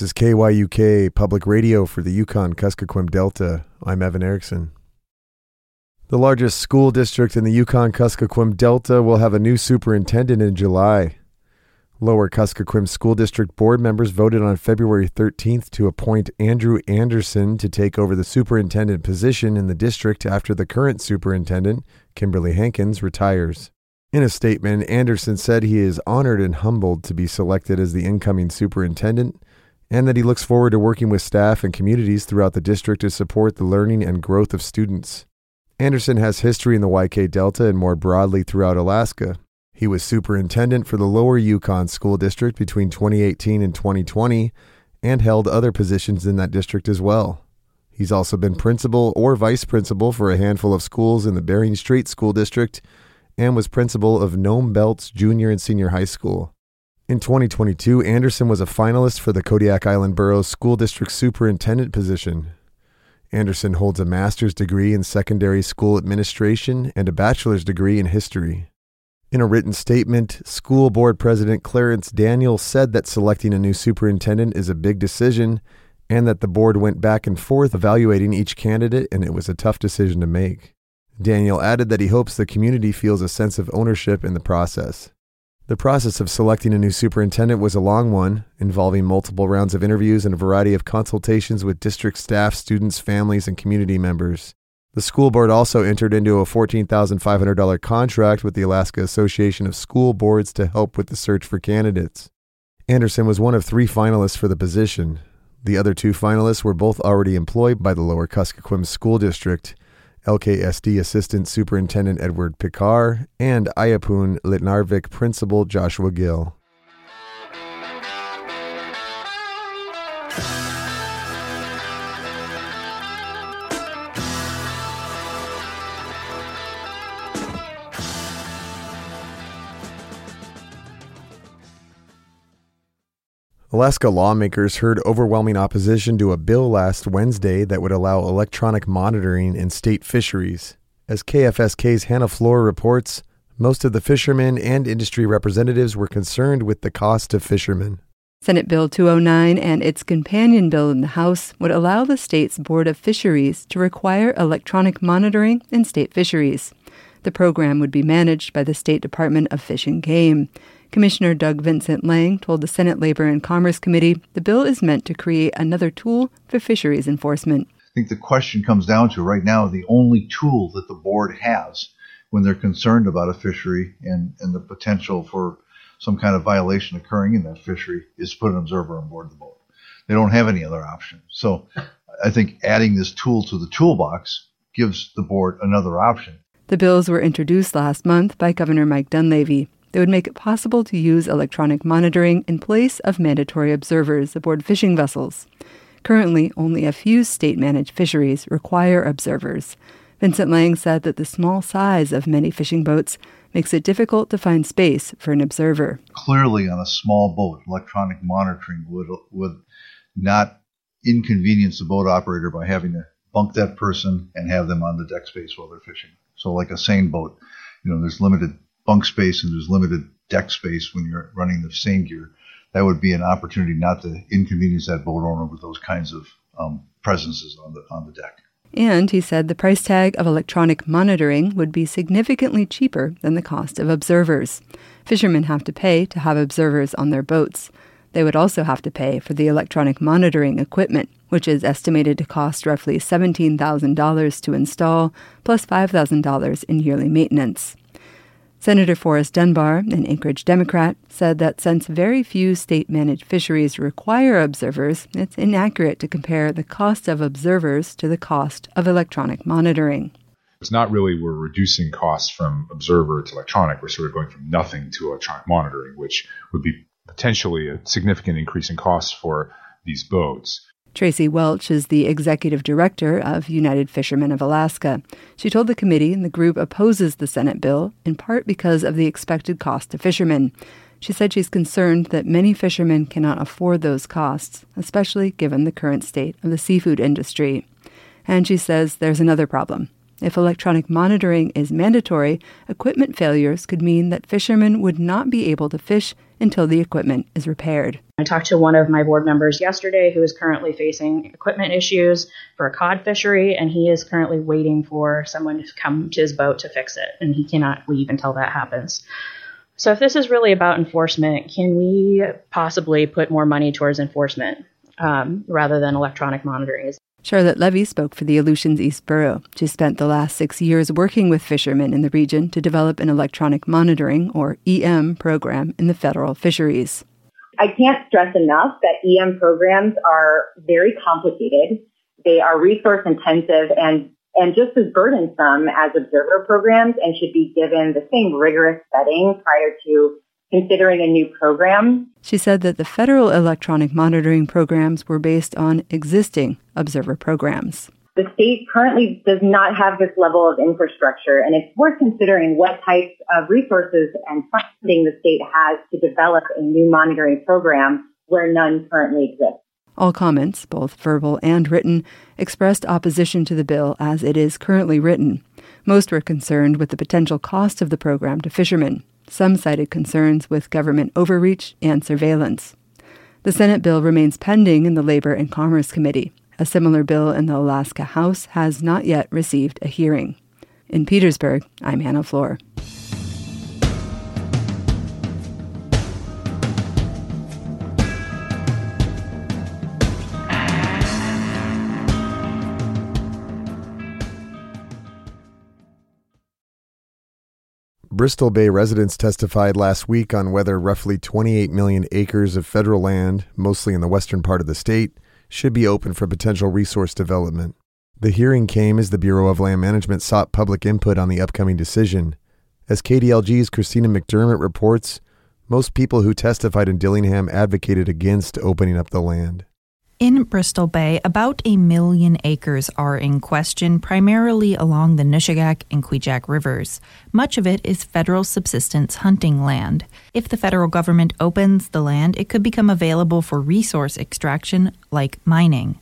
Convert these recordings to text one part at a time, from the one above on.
This is KYUK Public Radio for the Yukon Kuskokwim Delta. I'm Evan Erickson. The largest school district in the Yukon Kuskokwim Delta will have a new superintendent in July. Lower Kuskokwim School District board members voted on February 13th to appoint Andrew Anderson to take over the superintendent position in the district after the current superintendent, Kimberly Hankins, retires. In a statement, Anderson said he is honored and humbled to be selected as the incoming superintendent and that he looks forward to working with staff and communities throughout the district to support the learning and growth of students. Anderson has history in the YK Delta and more broadly throughout Alaska. He was superintendent for the Lower Yukon School District between 2018 and 2020 and held other positions in that district as well. He's also been principal or vice principal for a handful of schools in the Bering Strait School District and was principal of Nome Beltz Junior and Senior High School. In 2022, Anderson was a finalist for the Kodiak Island Borough School District Superintendent position. Anderson holds a master's degree in secondary school administration and a bachelor's degree in history. In a written statement, school board president Clarence Daniel said that selecting a new superintendent is a big decision and that the board went back and forth evaluating each candidate and it was a tough decision to make. Daniel added that he hopes the community feels a sense of ownership in the process. The process of selecting a new superintendent was a long one, involving multiple rounds of interviews and a variety of consultations with district staff, students, families, and community members. The school board also entered into a $14,500 contract with the Alaska Association of School Boards to help with the search for candidates. Anderson was one of three finalists for the position. The other two finalists were both already employed by the Lower Kuskokwim School District, LKSD Assistant Superintendent Edward Picard, and Ayaprun Elitnaurvik Principal Joshua Gill. Alaska lawmakers heard overwhelming opposition to a bill last Wednesday that would allow electronic monitoring in state fisheries. As KFSK's Hannah Flor reports, most of the fishermen and industry representatives were concerned with the cost of fishermen. Senate Bill 209 and its companion bill in the House would allow the state's Board of Fisheries to require electronic monitoring in state fisheries. The program would be managed by the State Department of Fish and Game. Commissioner Doug Vincent Lang told the Senate Labor and Commerce Committee the bill is meant to create another tool for fisheries enforcement. I think the question comes down to right now the only tool that the board has when they're concerned about a fishery and, and the potential for some kind of violation occurring in that fishery is to put an observer on board the boat. They don't have any other option. So I think adding this tool to the toolbox gives the board another option. The bills were introduced last month by Governor Mike Dunleavy that would make it possible to use electronic monitoring in place of mandatory observers aboard fishing vessels. Currently, only a few state managed fisheries require observers. Vincent Lang said that the small size of many fishing boats makes it difficult to find space for an observer. Clearly, on a small boat, electronic monitoring would, would not inconvenience the boat operator by having to bunk that person and have them on the deck space while they're fishing. So, like a seine boat, you know, there's limited bunk space and there's limited deck space when you're running the seine gear, that would be an opportunity not to inconvenience that boat owner with those kinds of um, presences on the on the deck. And he said the price tag of electronic monitoring would be significantly cheaper than the cost of observers. Fishermen have to pay to have observers on their boats. They would also have to pay for the electronic monitoring equipment, which is estimated to cost roughly $17,000 to install, plus $5,000 in yearly maintenance. Senator Forrest Dunbar, an Anchorage Democrat, said that since very few state managed fisheries require observers, it's inaccurate to compare the cost of observers to the cost of electronic monitoring. It's not really we're reducing costs from observer to electronic. We're sort of going from nothing to electronic monitoring, which would be potentially a significant increase in costs for these boats. Tracy Welch is the executive director of United Fishermen of Alaska. She told the committee the group opposes the Senate bill in part because of the expected cost to fishermen. She said she's concerned that many fishermen cannot afford those costs, especially given the current state of the seafood industry. And she says there's another problem. If electronic monitoring is mandatory, equipment failures could mean that fishermen would not be able to fish until the equipment is repaired. I talked to one of my board members yesterday who is currently facing equipment issues for a cod fishery, and he is currently waiting for someone to come to his boat to fix it, and he cannot leave until that happens. So, if this is really about enforcement, can we possibly put more money towards enforcement um, rather than electronic monitoring? Charlotte Levy spoke for the Aleutians East Borough. She spent the last six years working with fishermen in the region to develop an electronic monitoring, or EM, program in the federal fisheries. I can't stress enough that EM programs are very complicated. They are resource intensive and, and just as burdensome as observer programs and should be given the same rigorous setting prior to considering a new program. She said that the federal electronic monitoring programs were based on existing observer programs. The state currently does not have this level of infrastructure, and it's worth considering what types of resources and funding the state has to develop a new monitoring program where none currently exists. All comments, both verbal and written, expressed opposition to the bill as it is currently written. Most were concerned with the potential cost of the program to fishermen. Some cited concerns with government overreach and surveillance. The Senate bill remains pending in the Labor and Commerce Committee. A similar bill in the Alaska House has not yet received a hearing. In Petersburg, I'm Hannah Flor. Bristol Bay residents testified last week on whether roughly 28 million acres of federal land, mostly in the western part of the state, should be open for potential resource development. The hearing came as the Bureau of Land Management sought public input on the upcoming decision. As KDLG's Christina McDermott reports, most people who testified in Dillingham advocated against opening up the land. In Bristol Bay, about a million acres are in question, primarily along the Nushagak and Kvichak rivers. Much of it is federal subsistence hunting land. If the federal government opens the land, it could become available for resource extraction like mining.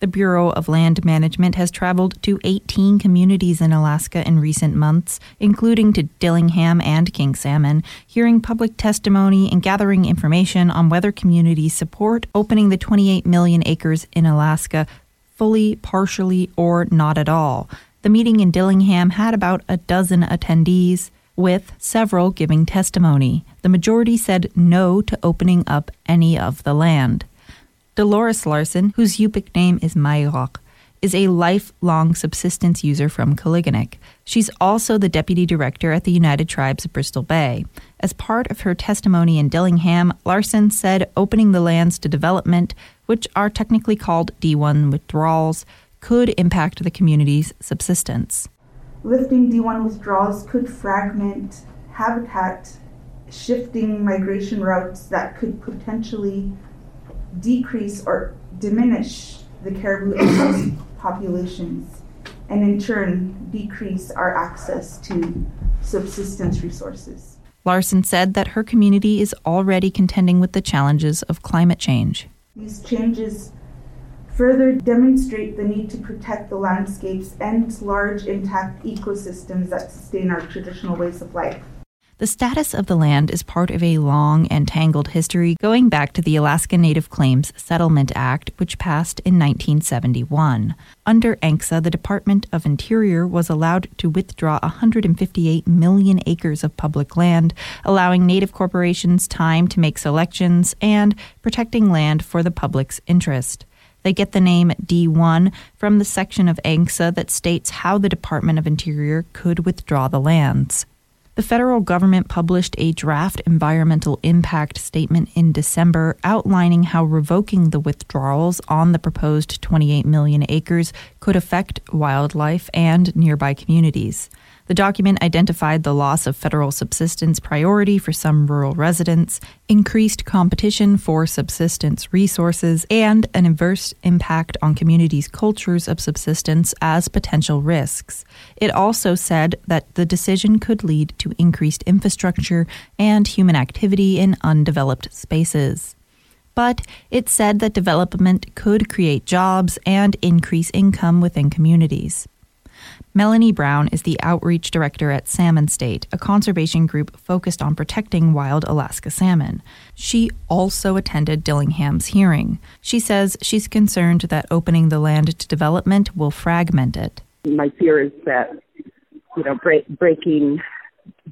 The Bureau of Land Management has traveled to 18 communities in Alaska in recent months, including to Dillingham and King Salmon, hearing public testimony and gathering information on whether communities support opening the 28 million acres in Alaska fully, partially, or not at all. The meeting in Dillingham had about a dozen attendees, with several giving testimony. The majority said no to opening up any of the land. Dolores Larson, whose Yupik name is Mayrok, is a lifelong subsistence user from Koliganek. She's also the deputy director at the United Tribes of Bristol Bay. As part of her testimony in Dillingham, Larson said opening the lands to development, which are technically called D1 withdrawals, could impact the community's subsistence. Lifting D1 withdrawals could fragment habitat, shifting migration routes that could potentially decrease or diminish the caribou populations and in turn decrease our access to subsistence resources. Larson said that her community is already contending with the challenges of climate change. These changes further demonstrate the need to protect the landscapes and large intact ecosystems that sustain our traditional ways of life. The status of the land is part of a long and tangled history going back to the Alaska Native Claims Settlement Act, which passed in 1971. Under ANCSA, the Department of Interior was allowed to withdraw 158 million acres of public land, allowing Native corporations time to make selections and protecting land for the public's interest. They get the name D1 from the section of ANCSA that states how the Department of Interior could withdraw the lands. The federal government published a draft environmental impact statement in December outlining how revoking the withdrawals on the proposed 28 million acres could affect wildlife and nearby communities. The document identified the loss of federal subsistence priority for some rural residents, increased competition for subsistence resources, and an adverse impact on communities' cultures of subsistence as potential risks. It also said that the decision could lead to increased infrastructure and human activity in undeveloped spaces but it said that development could create jobs and increase income within communities. Melanie Brown is the outreach director at Salmon State, a conservation group focused on protecting wild Alaska salmon. She also attended Dillingham's hearing. She says she's concerned that opening the land to development will fragment it. My fear is that, you know, break, breaking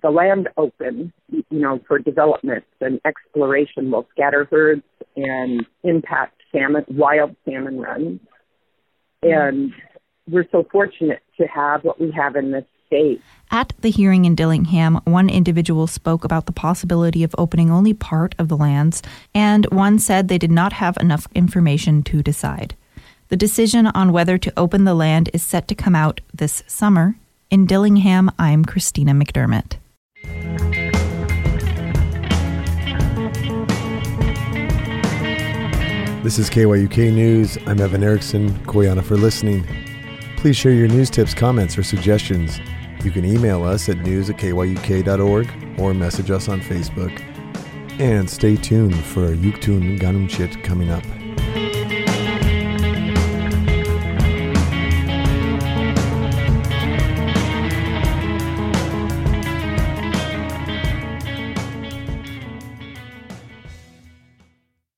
the land open, you know, for development and exploration will scatter herds and impact salmon, wild salmon runs. And we're so fortunate to have what we have in this state. At the hearing in Dillingham, one individual spoke about the possibility of opening only part of the lands, and one said they did not have enough information to decide. The decision on whether to open the land is set to come out this summer. In Dillingham, I'm Christina McDermott. This is KYUK News. I'm Evan Erickson. Quyana for listening. Please share your news tips, comments, or suggestions. You can email us at news at kyuk.org or message us on Facebook. And stay tuned for Yugtun Qanemcit coming up.